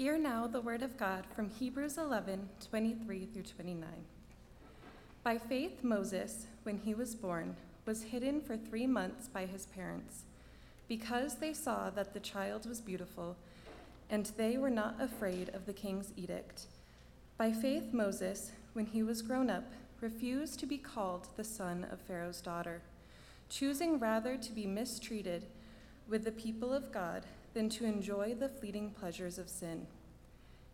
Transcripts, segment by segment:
Hear now the word of God from Hebrews 11 23 through 29. By faith, Moses, when he was born, was hidden for three months by his parents, because they saw that the child was beautiful, and they were not afraid of the king's edict. By faith, Moses, when he was grown up, refused to be called the son of Pharaoh's daughter, choosing rather to be mistreated with the people of God than to enjoy the fleeting pleasures of sin.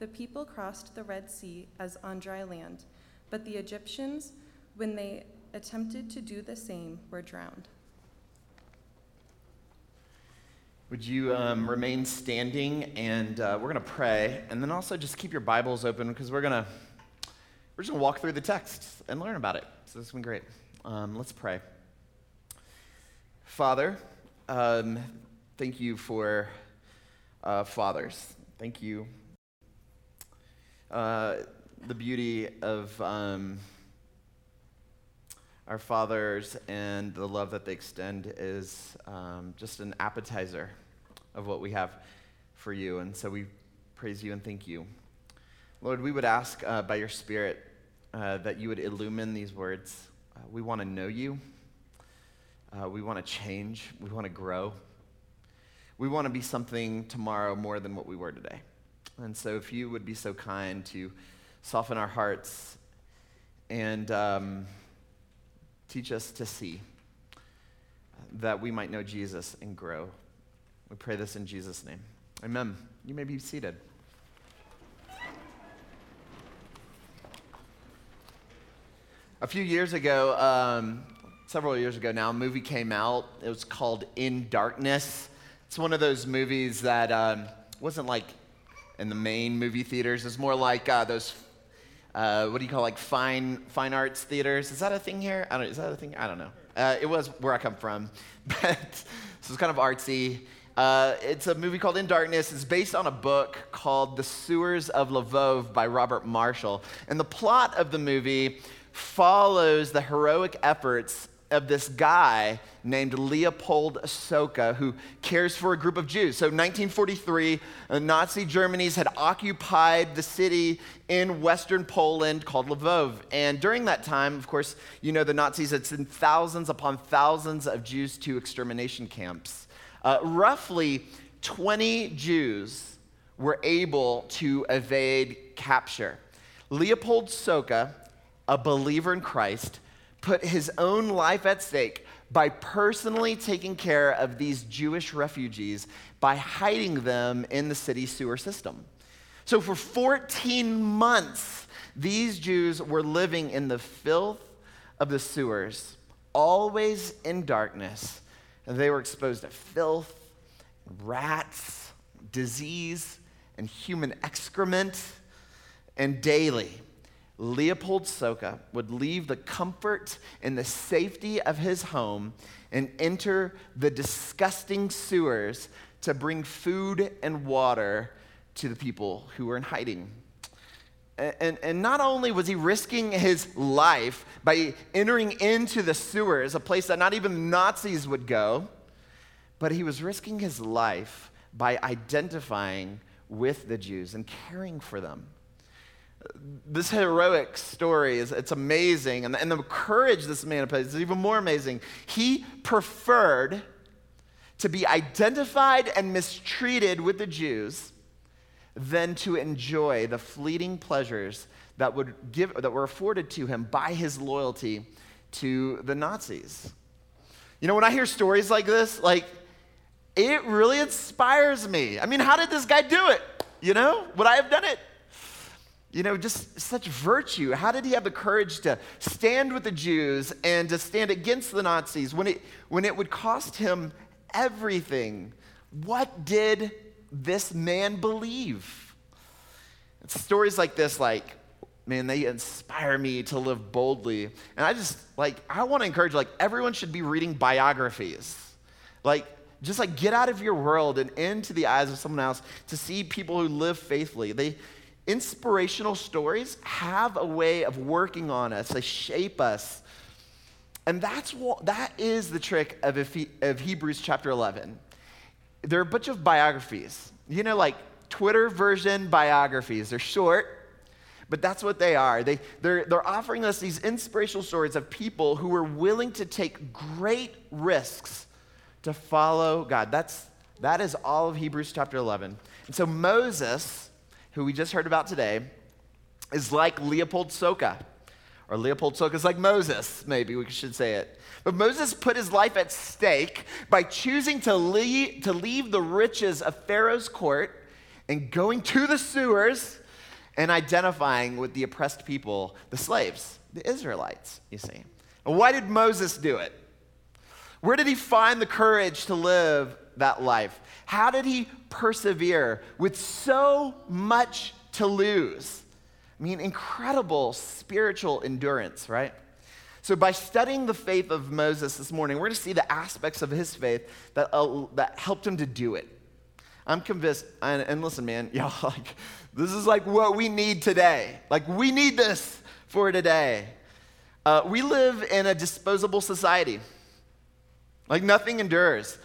the people crossed the Red Sea as on dry land, but the Egyptians, when they attempted to do the same, were drowned. Would you um, remain standing and uh, we're going to pray, and then also just keep your Bibles open because we're going to we're just going to walk through the text and learn about it. So this has been great. Um, let's pray. Father, um, thank you for uh, fathers. Thank you. Uh, the beauty of um, our fathers and the love that they extend is um, just an appetizer of what we have for you. And so we praise you and thank you. Lord, we would ask uh, by your Spirit uh, that you would illumine these words. Uh, we want to know you. Uh, we want to change. We want to grow. We want to be something tomorrow more than what we were today. And so, if you would be so kind to soften our hearts and um, teach us to see that we might know Jesus and grow. We pray this in Jesus' name. Amen. You may be seated. A few years ago, um, several years ago now, a movie came out. It was called In Darkness. It's one of those movies that um, wasn't like in the main movie theaters. It's more like uh, those, uh, what do you call like fine fine arts theaters? Is that a thing here? I don't. Is that a thing? I don't know. Uh, it was where I come from, but so it's kind of artsy. Uh, it's a movie called In Darkness. It's based on a book called The Sewers of Lvov by Robert Marshall. And the plot of the movie follows the heroic efforts of this guy named Leopold Socha who cares for a group of Jews. So 1943, uh, Nazi Germany's had occupied the city in western Poland called Lvov. And during that time, of course, you know the Nazis had sent thousands upon thousands of Jews to extermination camps. Uh, roughly 20 Jews were able to evade capture. Leopold Socha, a believer in Christ, put his own life at stake by personally taking care of these Jewish refugees by hiding them in the city sewer system. So, for 14 months, these Jews were living in the filth of the sewers, always in darkness. And they were exposed to filth, rats, disease, and human excrement. And daily, Leopold Socha would leave the comfort and the safety of his home and enter the disgusting sewers to bring food and water to the people who were in hiding. And, and, and, not only was he risking his life by entering into the sewers, a place that not even the Nazis would go, but he was risking his life by identifying with the Jews and caring for them this heroic story is it's amazing. And, and the courage this man plays is even more amazing. He preferred to be identified and mistreated with the jews than to enjoy the fleeting pleasures that would give that were afforded to him by his loyalty to the nazis. You know when i hear stories like this like it really inspires me. I mean how did this guy do it? You know would i have done it you know, just such virtue. How did he have the courage to stand with the Jews and to stand against the Nazis when it, when it would cost him everything? What did this man believe? It's stories like this, like man, they inspire me to live boldly. And I just, like, I want to encourage, like, everyone should be reading biographies. Like, just like get out of your world and into the eyes of someone else to see people who live faithfully. They, inspirational stories have a way of working on us, they shape us. And that's what, that is the trick of, of Hebrews chapter 11. There are a bunch of biographies. You know, like Twitter version biographies. They're short, but that's what they are. They, they're, they're offering us these inspirational stories of people who were willing to take great risks to follow God. That's, that is all of Hebrews chapter 11. And so Moses, who we just heard about today, is like Leopold Socha. Or Leopold Socha is like Moses, maybe we should say it. But Moses put his life at stake by choosing to leave, to leave the riches of Pharaoh's court and going to the sewers and identifying with the oppressed people, the slaves, the Israelites, you see. And why did Moses do it? Where did he find the courage to live that life? How did he persevere with so much to lose? I mean, incredible spiritual endurance, right? So, by studying the faith of Moses this morning, we're going to see the aspects of his faith that, uh, that helped him to do it. I'm convinced, and, and listen, man, y'all, like, this is like what we need today. Like, we need this for today. Uh, we live in a disposable society. Like nothing endures.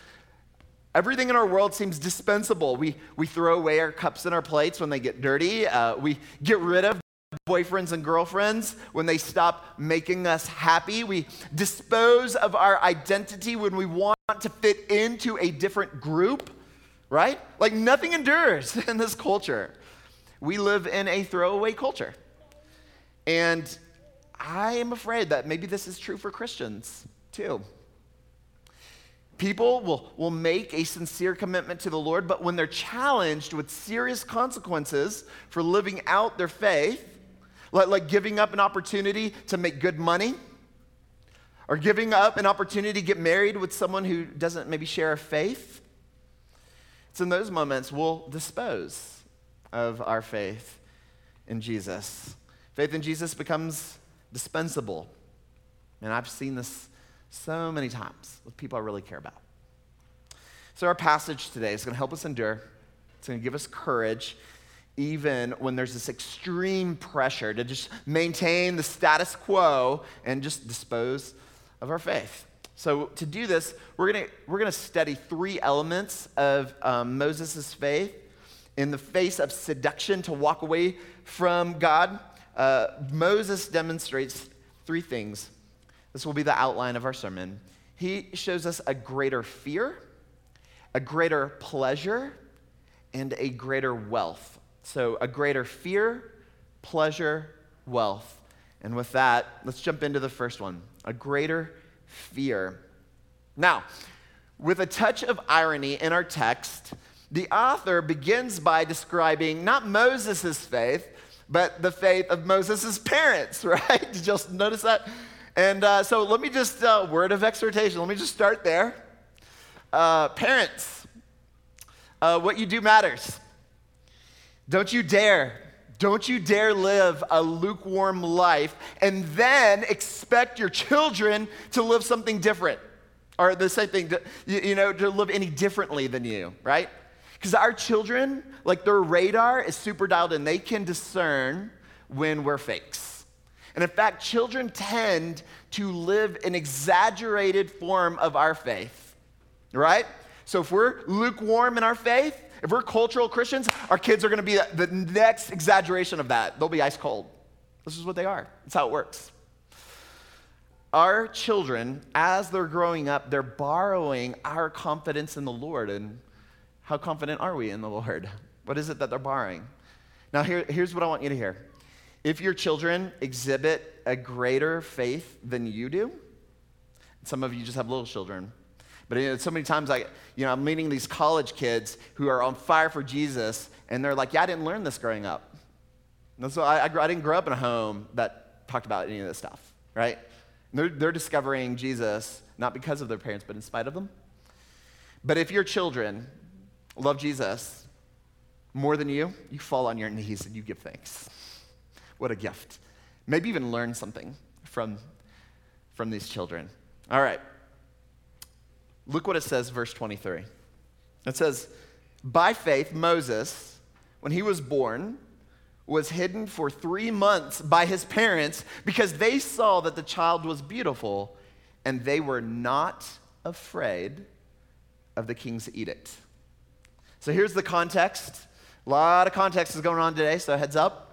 Everything in our world seems dispensable. We, we throw away our cups and our plates when they get dirty. Uh, we get rid of boyfriends and girlfriends when they stop making us happy. We dispose of our identity when we want to fit into a different group, right? Like nothing endures in this culture. We live in a throwaway culture. And I am afraid that maybe this is true for Christians too. People will, will make a sincere commitment to the Lord, but when they're challenged with serious consequences for living out their faith, like, like giving up an opportunity to make good money, or giving up an opportunity to get married with someone who doesn't maybe share a faith, it's in those moments we'll dispose of our faith in Jesus. Faith in Jesus becomes dispensable. And I've seen this so many times with people I really care about. So, our passage today is going to help us endure, it's going to give us courage, even when there's this extreme pressure to just maintain the status quo and just dispose of our faith. So, to do this, we're going we're to study three elements of um, Moses' faith in the face of seduction to walk away from God. Uh, Moses demonstrates three things this will be the outline of our sermon. He shows us a greater fear, a greater pleasure, and a greater wealth. So, a greater fear, pleasure, wealth. And with that, let's jump into the first one a greater fear. Now, with a touch of irony in our text, the author begins by describing not Moses' faith, but the faith of Moses' parents, right? Did you just notice that? And uh, so let me just, uh, word of exhortation, let me just start there. Uh, parents, uh, what you do matters. Don't you dare, don't you dare live a lukewarm life and then expect your children to live something different or the same thing, to, you, you know, to live any differently than you, right? Because our children, like their radar is super dialed in. They can discern when we're fakes. And in fact, children tend to live an exaggerated form of our faith, right? So if we're lukewarm in our faith, if we're cultural Christians, our kids are going to be the next exaggeration of that. They'll be ice cold. This is what they are, that's how it works. Our children, as they're growing up, they're borrowing our confidence in the Lord. And how confident are we in the Lord? What is it that they're borrowing? Now, here, here's what I want you to hear if your children exhibit a greater faith than you do, some of you just have little children, but you know, so many times I, you know, I'm meeting these college kids who are on fire for Jesus, and they're like, "Yeah, I didn't learn this growing up." And so I, I, I didn't grow up in a home that talked about any of this stuff, right? They're, they're discovering Jesus not because of their parents, but in spite of them. But if your children love Jesus more than you, you fall on your knees and you give thanks. What a gift. Maybe even learn something from, from these children. All right. Look what it says, verse 23. It says, By faith, Moses, when he was born, was hidden for three months by his parents because they saw that the child was beautiful and they were not afraid of the king's edict. So here's the context. A lot of context is going on today, so heads up.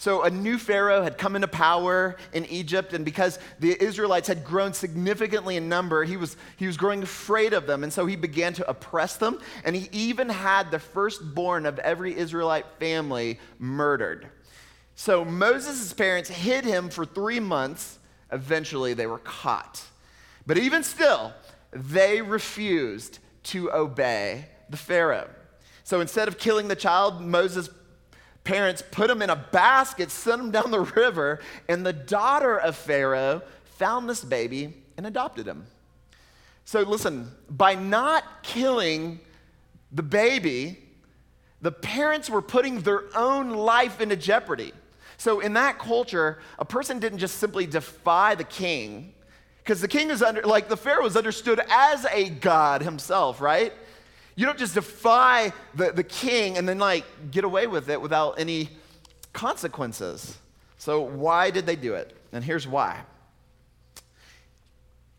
So, a new Pharaoh had come into power in Egypt, and because the Israelites had grown significantly in number, he was, he was growing afraid of them, and so he began to oppress them. And he even had the firstborn of every Israelite family murdered. So, Moses' parents hid him for three months. Eventually, they were caught. But even still, they refused to obey the Pharaoh. So instead of killing the child, Moses' parents put him in a basket, sent him down the river, and the daughter of Pharaoh found this baby and adopted him. So listen, by not killing the baby, the parents were putting their own life into jeopardy. So in that culture, a person didn't just simply defy the king, because the king is under, like the Pharaoh was understood as a god himself, right? You don't just defy the, the king and then like get away with it without any consequences. So, why did they do it? And here's why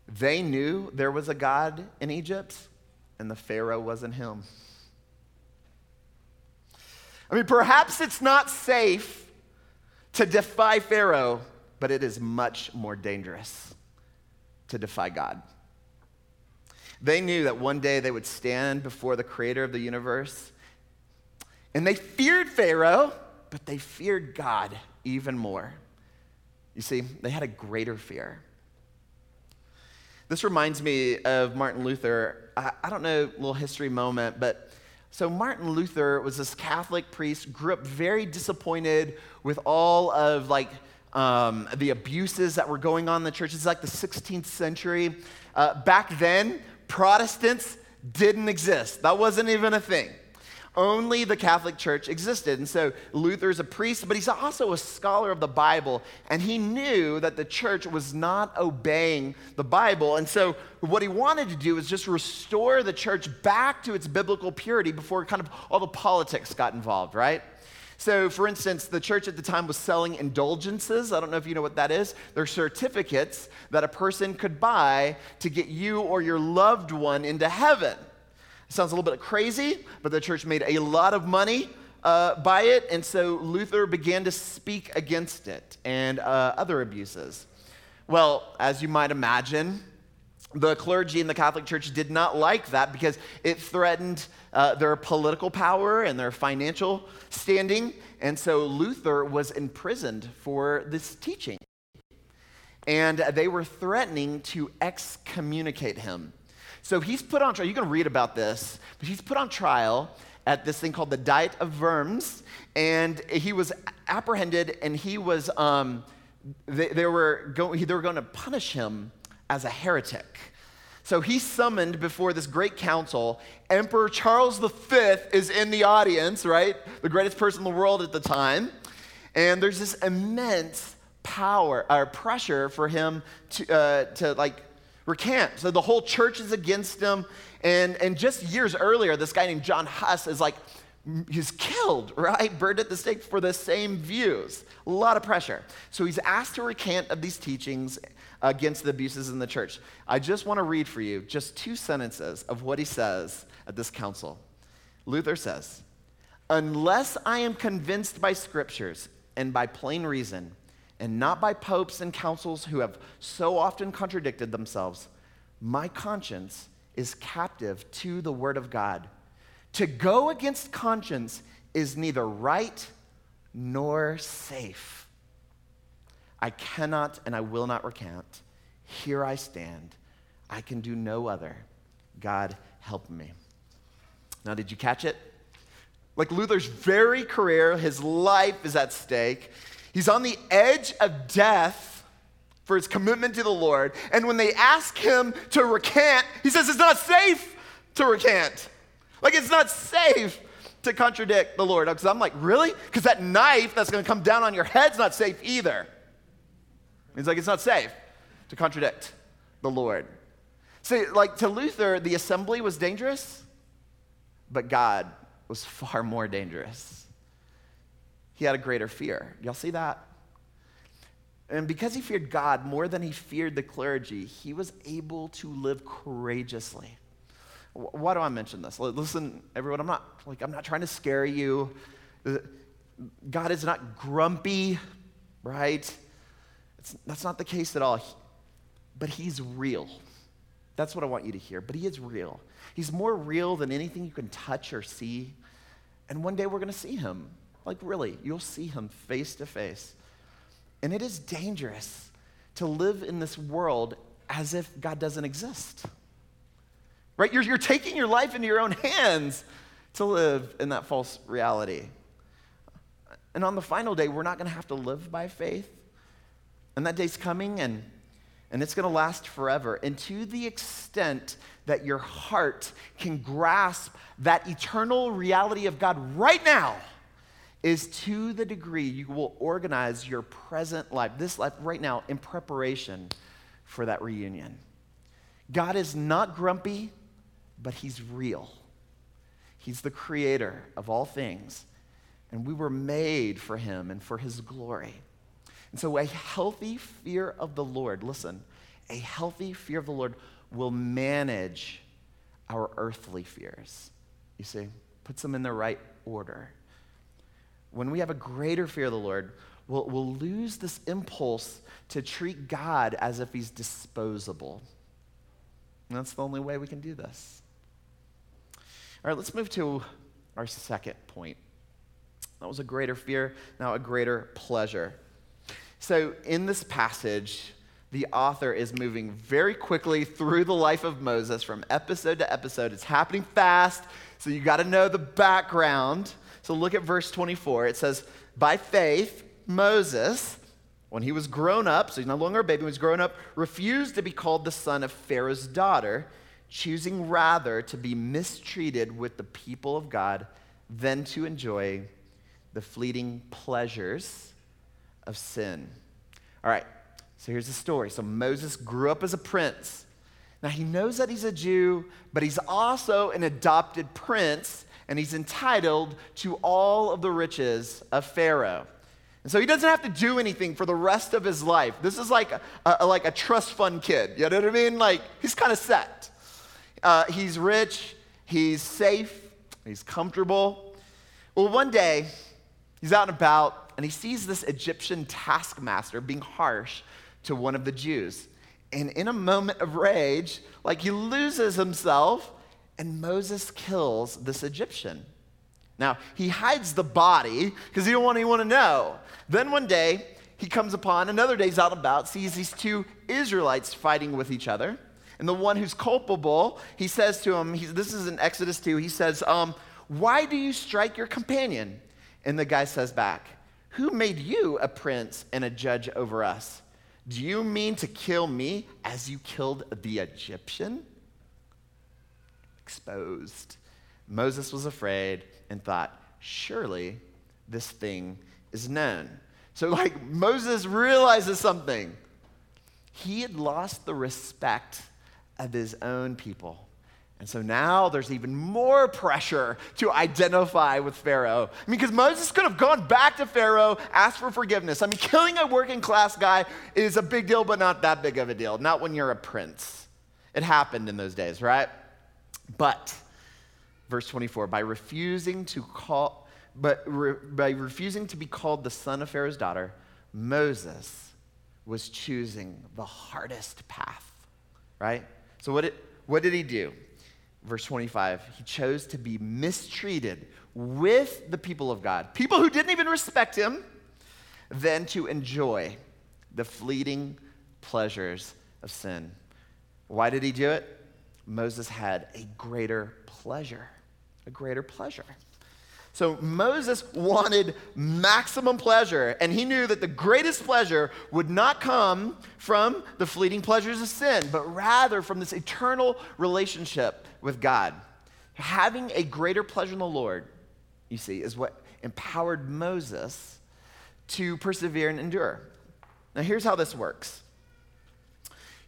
they knew there was a God in Egypt, and the Pharaoh wasn't him. I mean, perhaps it's not safe to defy Pharaoh, but it is much more dangerous to defy God. They knew that one day they would stand before the creator of the universe. And they feared Pharaoh, but they feared God even more. You see, they had a greater fear. This reminds me of Martin Luther. I, I don't know, little history moment, but so Martin Luther was this Catholic priest, grew up very disappointed with all of like um, the abuses that were going on in the church. It's like the 16th century. Uh, back then, Protestants didn't exist. That wasn't even a thing. Only the Catholic Church existed. And so Luther's a priest, but he's also a scholar of the Bible. And he knew that the church was not obeying the Bible. And so what he wanted to do was just restore the church back to its biblical purity before kind of all the politics got involved, right? So, for instance, the church at the time was selling indulgences. I don't know if you know what that is. They're certificates that a person could buy to get you or your loved one into heaven. It sounds a little bit crazy, but the church made a lot of money uh, by it, and so Luther began to speak against it and uh, other abuses. Well, as you might imagine, the clergy in the Catholic Church did not like that because it threatened uh, their political power and their financial standing. And so Luther was imprisoned for this teaching. And they were threatening to excommunicate him. So he's put on trial. You can read about this, but he's put on trial at this thing called the Diet of Worms. And he was apprehended and he was, um, they, they, were go, they were going to punish him as a heretic. So he's summoned before this great council. Emperor Charles V is in the audience, right? The greatest person in the world at the time. And there's this immense power or pressure for him to, uh, to like recant. So the whole church is against him. And, and just years earlier, this guy named John Huss is like, he's killed, right? Burned at the stake for the same views. A lot of pressure. So he's asked to recant of these teachings against the abuses in the church. I just want to read for you just two sentences of what he says at this council. Luther says, Unless I am convinced by scriptures and by plain reason, and not by popes and councils who have so often contradicted themselves, my conscience is captive to the word of God. To go against conscience is neither right nor safe. I cannot and I will not recant. Here I stand. I can do no other. God, help me. Now, did you catch it? Like Luther's very career, his life is at stake. He's on the edge of death for his commitment to the Lord. And when they ask him to recant, he says it's not safe to recant. Like it's not safe to contradict the Lord. Because I'm like, really? Because that knife that's going to come down on your head's not safe either. He's like, it's not safe to contradict the Lord. See, like to Luther, the assembly was dangerous, but God was far more dangerous. He had a greater fear. Y'all see that? And because he feared God more than he feared the clergy, he was able to live courageously. Why do I mention this? Listen, everyone, I'm not like I'm not trying to scare you. Uh, God is not grumpy, right? It's, that's not the case at all. But he's real. That's what I want you to hear. But he is real. He's more real than anything you can touch or see. And one day we're going to see him. Like, really, you'll see him face to face. And it is dangerous to live in this world as if God doesn't exist. Right? You're, you're taking your life into your own hands to live in that false reality. And on the final day, we're not going to have to live by faith. And that day's coming, and, and it's going to last forever. And to the extent that your heart can grasp that eternal reality of God right now, is to the degree you will organize your present life, this life right now, in preparation for that reunion. God is not grumpy, but He's real. He's the creator of all things, and we were made for Him and for His glory. And so, a healthy fear of the Lord, listen, a healthy fear of the Lord will manage our earthly fears. You see, puts them in the right order when we have a greater fear of the Lord, we'll, we'll lose this impulse to treat God as if he's disposable. And that's the only way we can do this. All right, let's move to our second point. That was a greater fear, now a greater pleasure. So, in this passage, the author is moving very quickly through the life of Moses from episode to episode. It's happening fast, so you got to know the background. So look at verse 24. It says, By faith, Moses, when he was grown up, so he's no longer a baby, when he was grown up, refused to be called the son of Pharaoh's daughter, choosing rather to be mistreated with the people of God than to enjoy the fleeting pleasures of sin. All right, so here's the story. So Moses grew up as a prince. Now he knows that he's a Jew, but he's also an adopted prince and he's entitled to all of the riches of Pharaoh. And so he doesn't have to do anything for the rest of his life. This is like a, a like a trust fund kid. You know what I mean? Like he's kind of set. Uh, he's rich, he's safe, he's comfortable. Well, one day he's out and about and he sees this Egyptian taskmaster being harsh to one of the Jews. And in a moment of rage, like he loses himself and Moses kills this Egyptian. Now, he hides the body because he don't want anyone to know. Then one day, he comes upon, another day's out about, sees these two Israelites fighting with each other. And the one who's culpable, he says to him, this is in Exodus 2, he says, um, Why do you strike your companion? And the guy says back, Who made you a prince and a judge over us? Do you mean to kill me as you killed the Egyptian? exposed. Moses was afraid and thought, surely this thing is known. So, like, Moses realizes something. He had lost the respect of his own people. And so now there's even more pressure to identify with Pharaoh. I mean, because Moses could have gone back to Pharaoh, asked for forgiveness. I mean, killing a working class guy is a big deal, but not that big of a deal. Not when you're a prince. It happened in those days, right? But, verse 24, by refusing to call, but re, by refusing to be called the son of Pharaoh's daughter, Moses was choosing the hardest path, right? So what did, what did he do? Verse 25, he chose to be mistreated with the people of God, people who didn't even respect him, than to enjoy the fleeting pleasures of sin. Why did he do it? Moses had a greater pleasure. A greater pleasure. So Moses wanted maximum pleasure, and he knew that the greatest pleasure would not come from the fleeting pleasures of sin, but rather from this eternal relationship with God. Having a greater pleasure in the Lord you see, is what empowered Moses to persevere and endure. Now, here's how this works.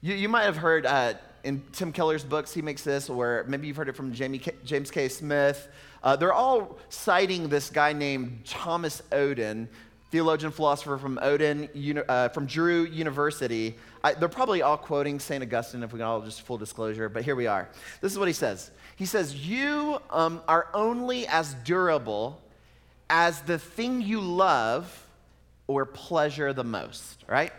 You, you might have heard uh, in Tim Keller's books, he makes this, or maybe you've heard it from Jamie James K. Smith. Uh, they're all citing this guy named Thomas Oden, theologian philosopher from Oden, uh, from Drew University. I, they're probably all quoting St. Augustine, if we can all just full disclosure, but here we are. This is what he says. He says, You um, are only as durable as the thing you love or pleasure the most, right?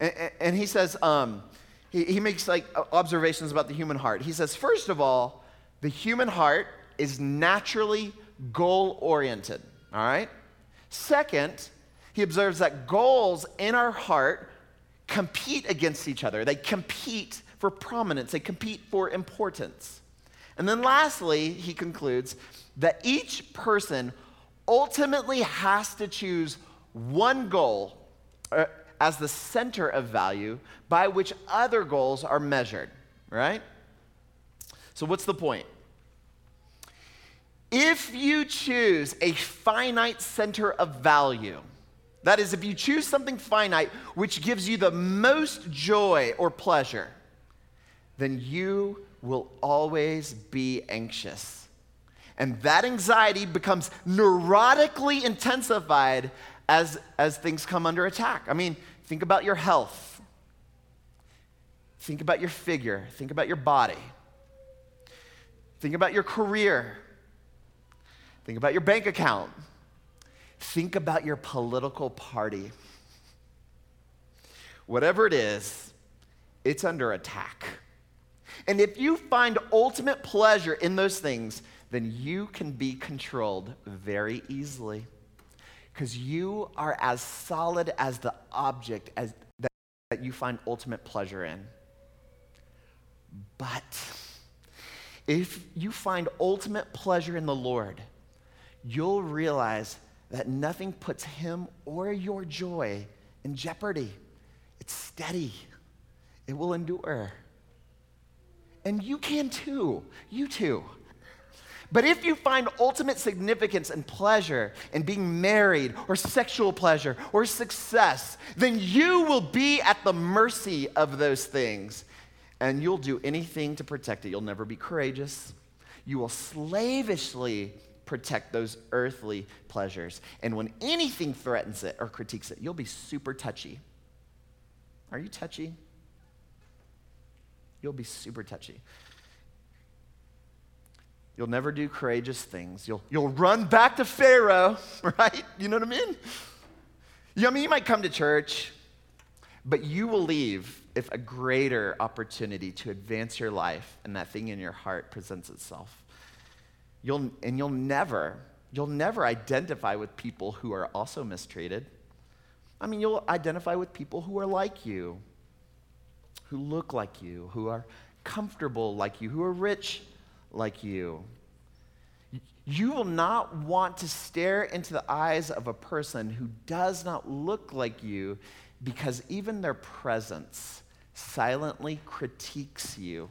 And, and he says, um, he, he makes like observations about the human heart. He says, first of all, the human heart is naturally goal oriented, all right? Second, he observes that goals in our heart compete against each other. They compete for prominence, they compete for importance. And then lastly, he concludes that each person ultimately has to choose one goal uh, as the center of value by which other goals are measured, right? So, what's the point? If you choose a finite center of value, that is, if you choose something finite which gives you the most joy or pleasure, then you will always be anxious. And that anxiety becomes neurotically intensified as, as things come under attack. I mean, think about your health, think about your figure, think about your body, think about your career, think about your bank account, think about your political party. Whatever it is, it's under attack. And if you find ultimate pleasure in those things, then you can be controlled very easily because you are as solid as the object as, that, that you find ultimate pleasure in. But if you find ultimate pleasure in the Lord, you'll realize that nothing puts Him or your joy in jeopardy. It's steady, it will endure. And you can too. You too. But if you find ultimate significance and pleasure in being married or sexual pleasure or success, then you will be at the mercy of those things and you'll do anything to protect it. You'll never be courageous. You will slavishly protect those earthly pleasures. And when anything threatens it or critiques it, you'll be super touchy. Are you touchy? You'll be super touchy. You'll never do courageous things. You'll, you'll run back to Pharaoh, right? You know what I mean? You I mean, you might come to church, but you will leave if a greater opportunity to advance your life and that thing in your heart presents itself. You'll, and you'll never, you'll never identify with people who are also mistreated. I mean, you'll identify with people who are like you, who look like you, who are comfortable like you, who are rich like you. You will not want to stare into the eyes of a person who does not look like you because even their presence silently critiques you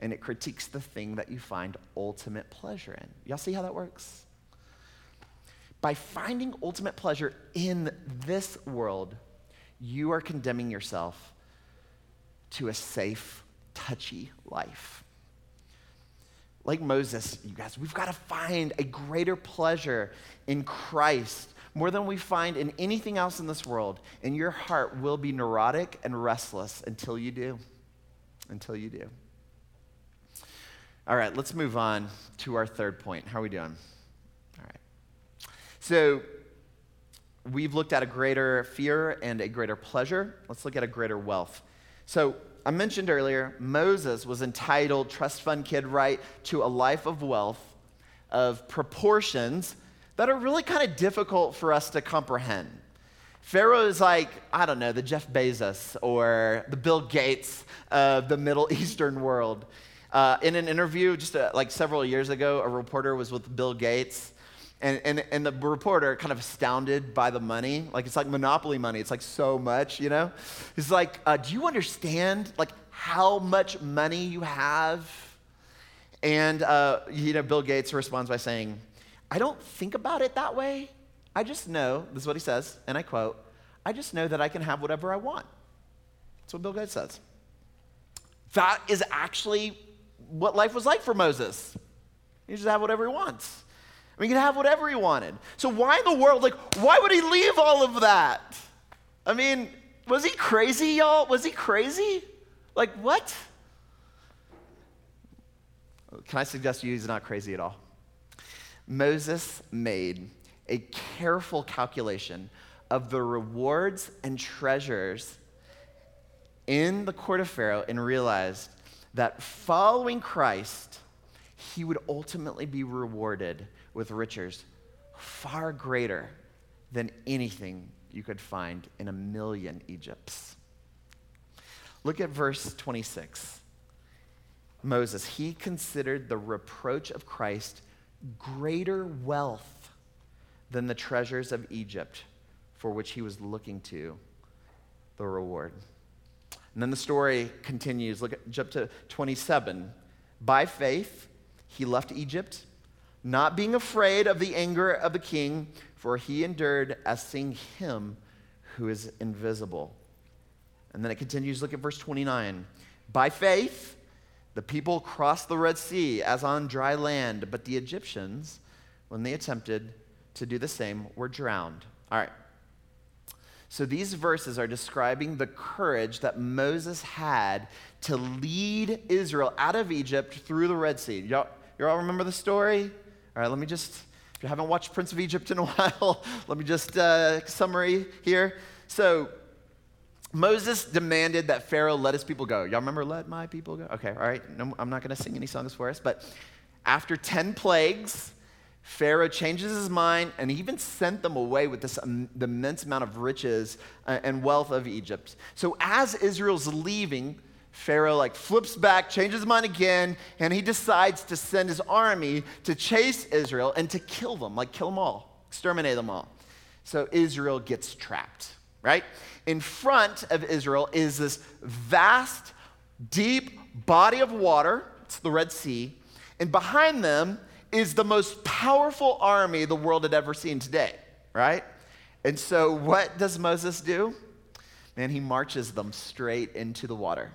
and it critiques the thing that you find ultimate pleasure in. Y'all see how that works? By finding ultimate pleasure in this world, you are condemning yourself to a safe, touchy life like Moses, you guys, we've got to find a greater pleasure in Christ more than we find in anything else in this world. And your heart will be neurotic and restless until you do. Until you do. All right, let's move on to our third point. How are we doing? All right. So, we've looked at a greater fear and a greater pleasure. Let's look at a greater wealth. So, I mentioned earlier, Moses was entitled Trust Fund Kid Right to a life of wealth of proportions that are really kind of difficult for us to comprehend. Pharaoh is like, I don't know, the Jeff Bezos or the Bill Gates of the Middle Eastern world. Uh, in an interview just uh, like several years ago, a reporter was with Bill Gates and, and, and the reporter, kind of astounded by the money, like it's like monopoly money. It's like so much, you know? He's like, uh, do you understand like how much money you have? And, uh, you know, Bill Gates responds by saying, I don't think about it that way. I just know, this is what he says, and I quote, I just know that I can have whatever I want. That's what Bill Gates says. That is actually what life was like for Moses. He just have whatever he wants. I mean, he could have whatever he wanted. So why in the world, like, why would he leave all of that? I mean, was he crazy, y'all? Was he crazy? Like, what? Can I suggest to you he's not crazy at all? Moses made a careful calculation of the rewards and treasures in the court of Pharaoh and realized that following Christ, he would ultimately be rewarded with riches far greater than anything you could find in a million Egypts. Look at verse 26. Moses, he considered the reproach of Christ greater wealth than the treasures of Egypt for which he was looking to the reward. And then the story continues. Look at jump to 27. By faith, he left Egypt, not being afraid of the anger of the king, for he endured as seeing him who is invisible. And then it continues. Look at verse 29. By faith, the people crossed the Red Sea as on dry land, but the Egyptians, when they attempted to do the same, were drowned. All right. So these verses are describing the courage that Moses had to lead Israel out of Egypt through the Red Sea. Y'all, you all remember the story? All right, let me just, if you haven't watched Prince of Egypt in a while, let me just uh, summary here. So Moses demanded that Pharaoh let his people go. Y'all remember let my people go? Okay, all right. No, I'm not going to sing any songs for us, but after 10 plagues, Pharaoh changes his mind and even sent them away with this um, the immense amount of riches uh, and wealth of Egypt. So as Israel's leaving, Pharaoh like flips back, changes his mind again, and he decides to send his army to chase Israel and to kill them, like kill them all, exterminate them all. So Israel gets trapped, right? In front of Israel is this vast, deep body of water, it's the Red Sea, and behind them is the most powerful army the world had ever seen today, right? And so, what does Moses do? Man, he marches them straight into the water.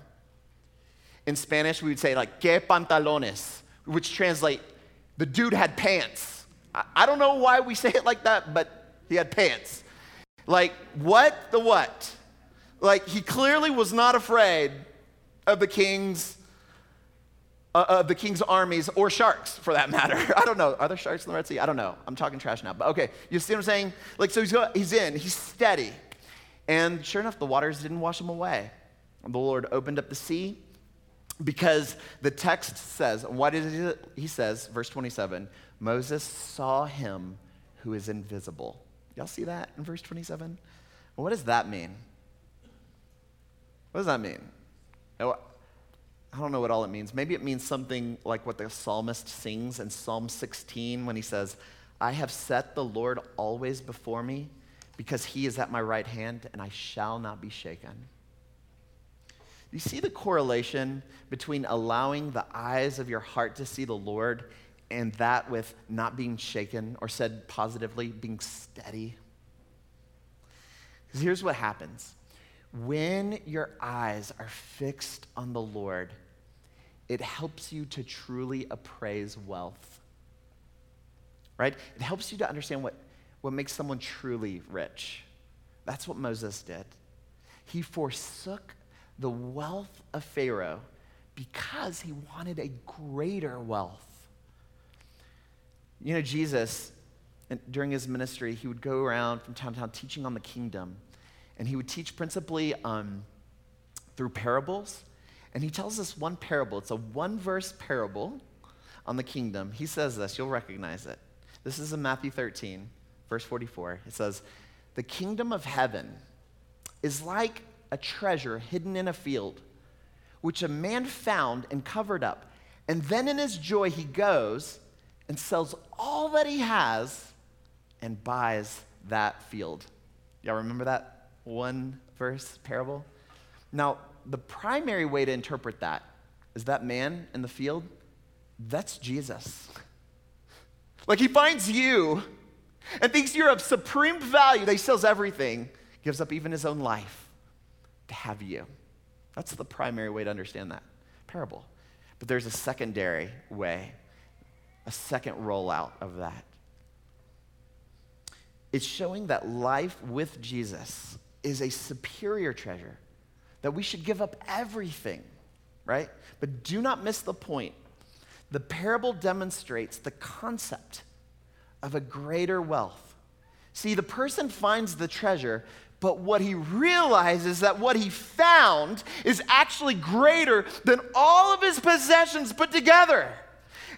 In Spanish, we would say, like, que pantalones, which translate, the dude had pants. I, don't know why we say it like that, but he had pants. Like, what the what? Like, he clearly was not afraid of the king's uh, of the king's armies or sharks for that matter. I don't know. Are there sharks in the Red Sea? I don't know. I'm talking trash now. But okay, you see what I'm saying? Like, so he's, go, he's in, he's steady. And sure enough, the waters didn't wash him away. The Lord opened up the sea because the text says, why did he, he says, verse 27, Moses saw him who is invisible. Y'all see that in verse 27? What does that mean? What does that mean? I don't know what all it means. Maybe it means something like what the psalmist sings in Psalm 16 when he says, I have set the Lord always before me because he is at my right hand and I shall not be shaken. You see the correlation between allowing the eyes of your heart to see the Lord and that with not being shaken, or said positively, being steady? Because here's what happens when your eyes are fixed on the Lord, it helps you to truly appraise wealth. Right? It helps you to understand what, what makes someone truly rich. That's what Moses did. He forsook the wealth of Pharaoh because he wanted a greater wealth. You know, Jesus, during his ministry, he would go around from town to town teaching on the kingdom. And he would teach principally um, through parables and he tells us one parable. It's a one verse parable on the kingdom. He says this, you'll recognize it. This is in Matthew 13, verse 44. It says, The kingdom of heaven is like a treasure hidden in a field, which a man found and covered up. And then in his joy, he goes and sells all that he has and buys that field. Y'all remember that one verse parable? Now, the primary way to interpret that is that man in the field, that's Jesus. Like he finds you and thinks you're of supreme value. that He sells everything, gives up even his own life to have you. That's the primary way to understand that parable. But there's a secondary way, a second rollout of that. It's showing that life with Jesus is a superior treasure, that we should give up everything, right? But do not miss the point. The parable demonstrates the concept of a greater wealth. See, the person finds the treasure, but what he realizes that what he found is actually greater than all of his possessions put together.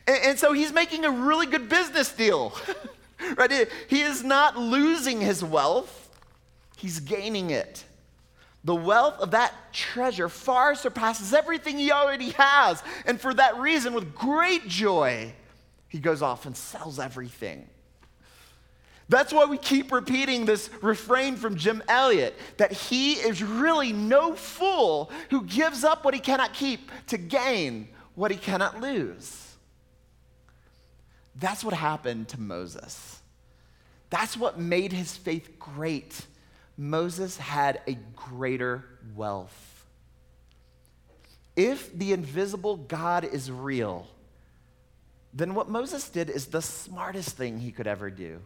And, and so he's making a really good business deal. right? He is not losing his wealth, he's gaining it. The wealth of that treasure far surpasses everything he already has. And for that reason, with great joy, he goes off and sells everything. That's why we keep repeating this refrain from Jim Elliot that he is really no fool who gives up what he cannot keep to gain what he cannot lose. That's what happened to Moses. That's what made his faith great. Moses had a greater wealth. If the invisible God is real, then what Moses did is the smartest thing he could ever do.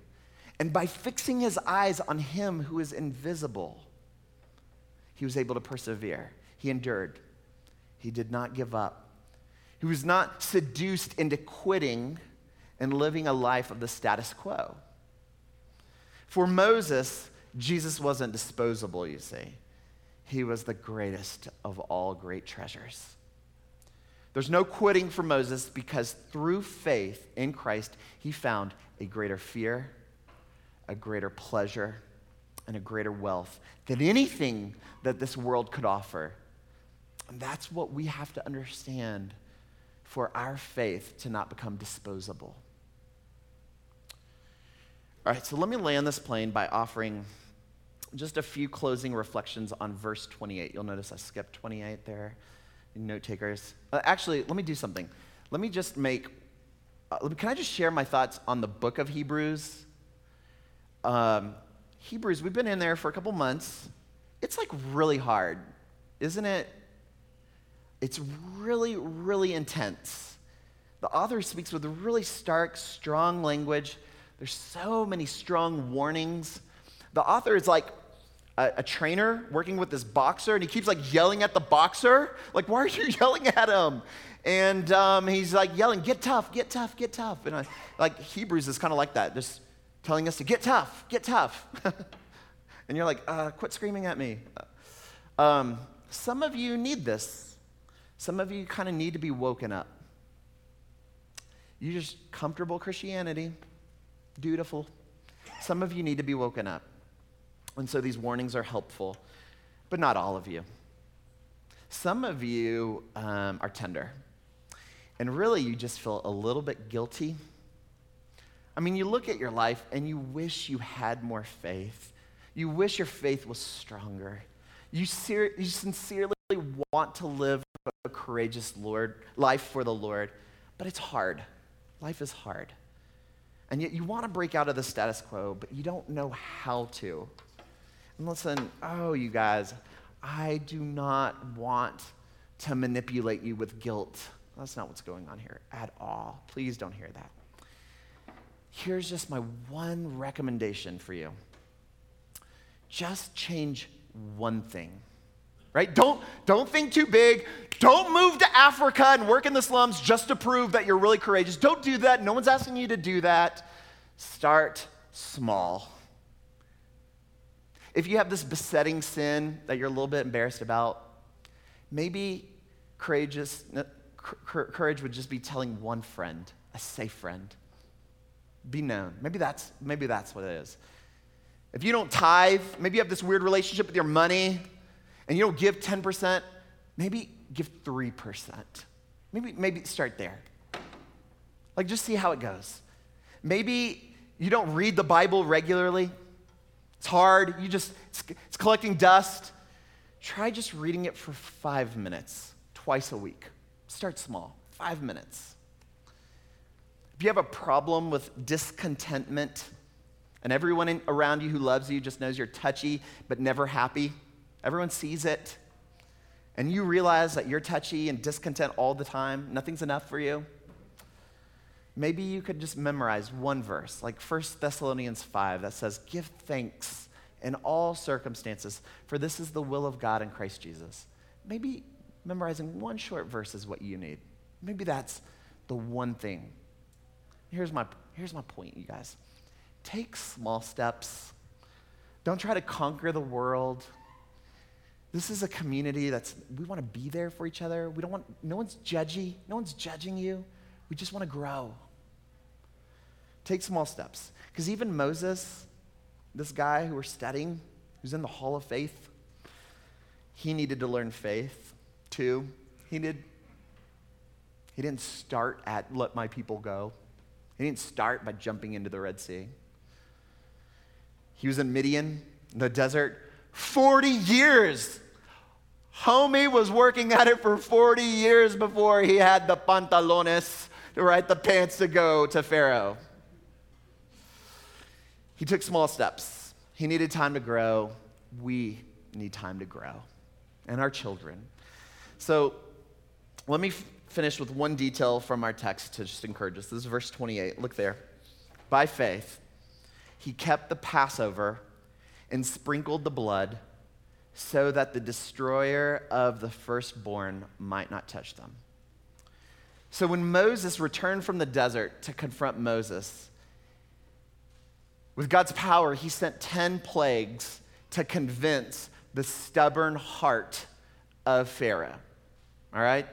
And by fixing his eyes on him who is invisible, he was able to persevere. He endured. He did not give up. He was not seduced into quitting and living a life of the status quo. For Moses, Jesus wasn't disposable, you see. He was the greatest of all great treasures. There's no quitting for Moses because through faith in Christ, he found a greater fear, a greater pleasure, and a greater wealth than anything that this world could offer. And that's what we have to understand for our faith to not become disposable. All right, so let me land this plane by offering just a few closing reflections on verse 28. You'll notice I skipped 28 there. Note takers. Uh, actually, let me do something. Let me just make, uh, can I just share my thoughts on the book of Hebrews? Um, Hebrews, we've been in there for a couple months. It's like really hard, isn't it? It's really, really intense. The author speaks with really stark, strong language. There's so many strong warnings. The author is like a, a, trainer working with this boxer, and he keeps like yelling at the boxer. Like, why are you yelling at him? And um, he's like yelling, "Get tough, get tough, get tough." And I, like Hebrews is kind of like that, just telling us to get tough, get tough. and you're like, uh, "Quit screaming at me." Um, some of you need this. Some of you kind of need to be woken up. You just comfortable Christianity, dutiful. Some of you need to be woken up. And so these warnings are helpful, but not all of you. Some of you um, are tender, and really you just feel a little bit guilty. I mean, you look at your life and you wish you had more faith. You wish your faith was stronger. You, ser- you sincerely want to live a courageous Lord, life for the Lord, but it's hard. Life is hard. And yet you want to break out of the status quo, but you don't know how to. And listen, oh, you guys, I do not want to manipulate you with guilt. That's not what's going on here at all. Please don't hear that. Here's just my one recommendation for you just change one thing right don't don't think too big don't move to africa and work in the slums just to prove that you're really courageous don't do that no one's asking you to do that start small if you have this besetting sin that you're a little bit embarrassed about, maybe courageous, courage would just be telling one friend, a safe friend. Be known. Maybe that's, maybe that's what it is. If you don't tithe, maybe you have this weird relationship with your money and you don't give 10%, maybe give 3%. Maybe, maybe start there. Like, just see how it goes. Maybe you don't read the Bible regularly. It's hard. You just, it's, it's collecting dust. Try just reading it for five minutes, twice a week. Start small, five minutes. If you have a problem with discontentment, and everyone in, around you who loves you just knows you're touchy but never happy, everyone sees it, and you realize that you're touchy and discontent all the time, nothing's enough for you, maybe you could just memorize one verse, like 1 Thessalonians 5, that says, Give thanks in all circumstances, for this is the will of God in Christ Jesus. Maybe memorizing one short verse is what you need. Maybe that's the one thing. Here's my, here's my point, you guys. Take small steps. Don't try to conquer the world. This is a community that's, we want to be there for each other. We don't want, no one's judgy. No one's judging you. We just want to grow. Take small steps. Because even Moses, this guy who we're studying, who's in the hall of faith, he needed to learn faith too. He did. He didn't start at let my people go. He didn't start by jumping into the Red Sea. He was in Midian, the desert, 40 years. Homie was working at it for 40 years before he had the pantalones, right, the pants to go to Pharaoh. He took small steps. He needed time to grow. We need time to grow. And our children. So let me f- finish with one detail from our text to just encourage us. This is verse 28. Look there. By faith, he kept the Passover and sprinkled the blood so that the destroyer of the firstborn might not touch them. So when Moses returned from the desert to confront Moses, with God's power, he sent 10 plagues to convince the stubborn heart of Pharaoh. All right?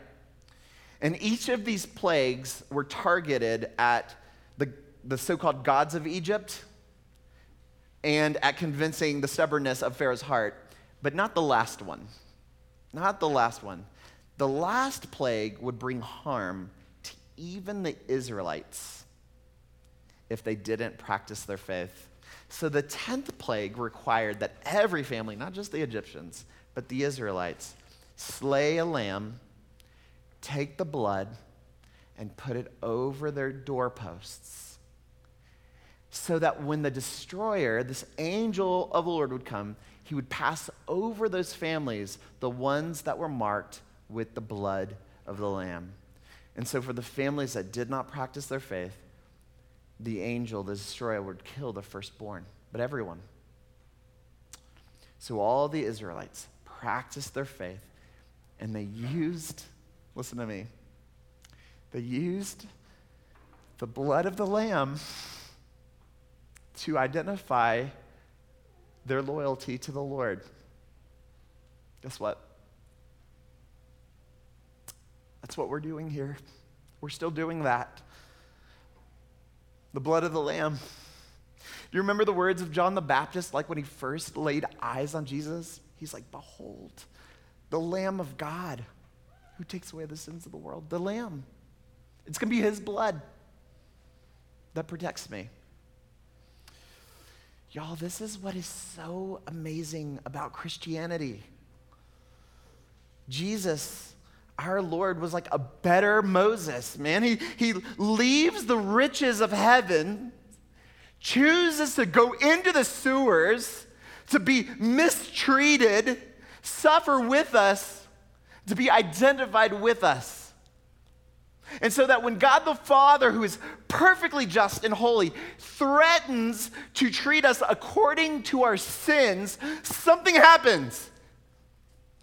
And each of these plagues were targeted at the, the so called gods of Egypt and at convincing the stubbornness of Pharaoh's heart, but not the last one. Not the last one. The last plague would bring harm to even the Israelites if they didn't practice their faith. So the 10th plague required that every family, not just the Egyptians, but the Israelites, slay a lamb, take the blood, and put it over their doorposts. So that when the destroyer, this angel of the Lord, would come, he would pass over those families, the ones that were marked with the blood of the lamb. And so, for the families that did not practice their faith, the angel, the destroyer, would kill the firstborn, but everyone. So all the Israelites practiced their faith and they used, listen to me, they used the blood of the lamb to identify their loyalty to the Lord. Guess what? That's what we're doing here. We're still doing that the blood of the Lamb. Do you remember the words of John the Baptist, like when he first laid eyes on Jesus? He's like, Behold, the Lamb of God who takes away the sins of the world. The Lamb. It's going to be his blood that protects me. Y'all, this is what is so amazing about Christianity. Jesus our Lord was like a better Moses, man. He, he leaves the riches of heaven, chooses to go into the sewers, to be mistreated, suffer with us, to be identified with us. And so that when God the Father, who is perfectly just and holy, threatens to treat us according to our sins, something happens.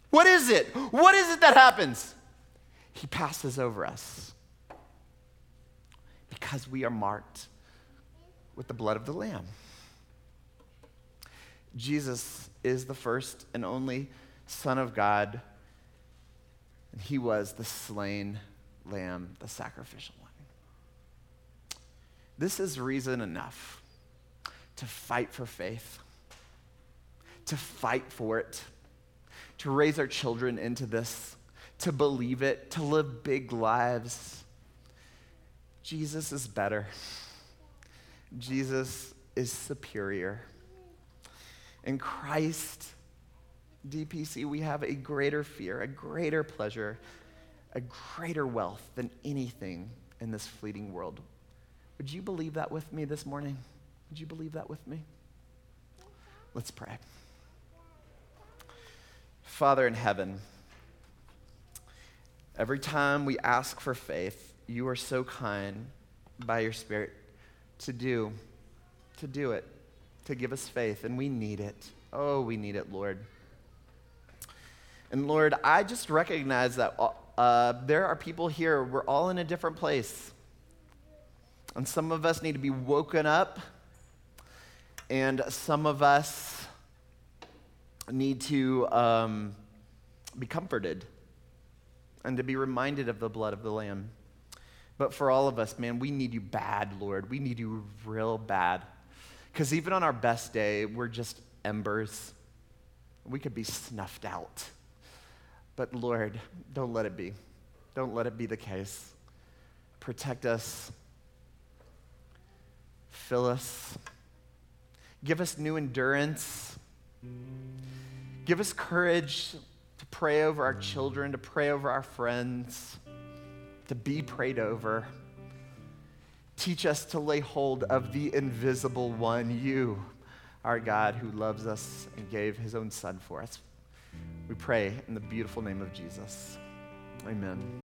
What is it? What is it that happens? he passes over us because we are marked with the blood of the Lamb. Jesus is the first and only Son of God, and he was the slain Lamb, the sacrificial one. This is reason enough to fight for faith, to fight for it, to raise our children into this to believe it, to live big lives. Jesus is better. Jesus is superior. In Christ, DPC, we have a greater fear, a greater pleasure, a greater wealth than anything in this fleeting world. Would you believe that with me this morning? Would you believe that with me? Let's pray. Father in heaven, every time we ask for faith, you are so kind by your Spirit to do, to do it, to give us faith, and we need it. Oh, we need it, Lord. And Lord, I just recognize that uh, there are people here, we're all in a different place. And some of us need to be woken up, and some of us need to um, be comforted and to be reminded of the blood of the Lamb. But for all of us, man, we need you bad, Lord. We need you real bad. Because even on our best day, we're just embers. We could be snuffed out. But Lord, don't let it be. Don't let it be the case. Protect us. Fill us. Give us new endurance. Give us courage to pray over our children, to pray over our friends, to be prayed over. Teach us to lay hold of the invisible one, you, our God, who loves us and gave his own son for us. We pray in the beautiful name of Jesus. Amen.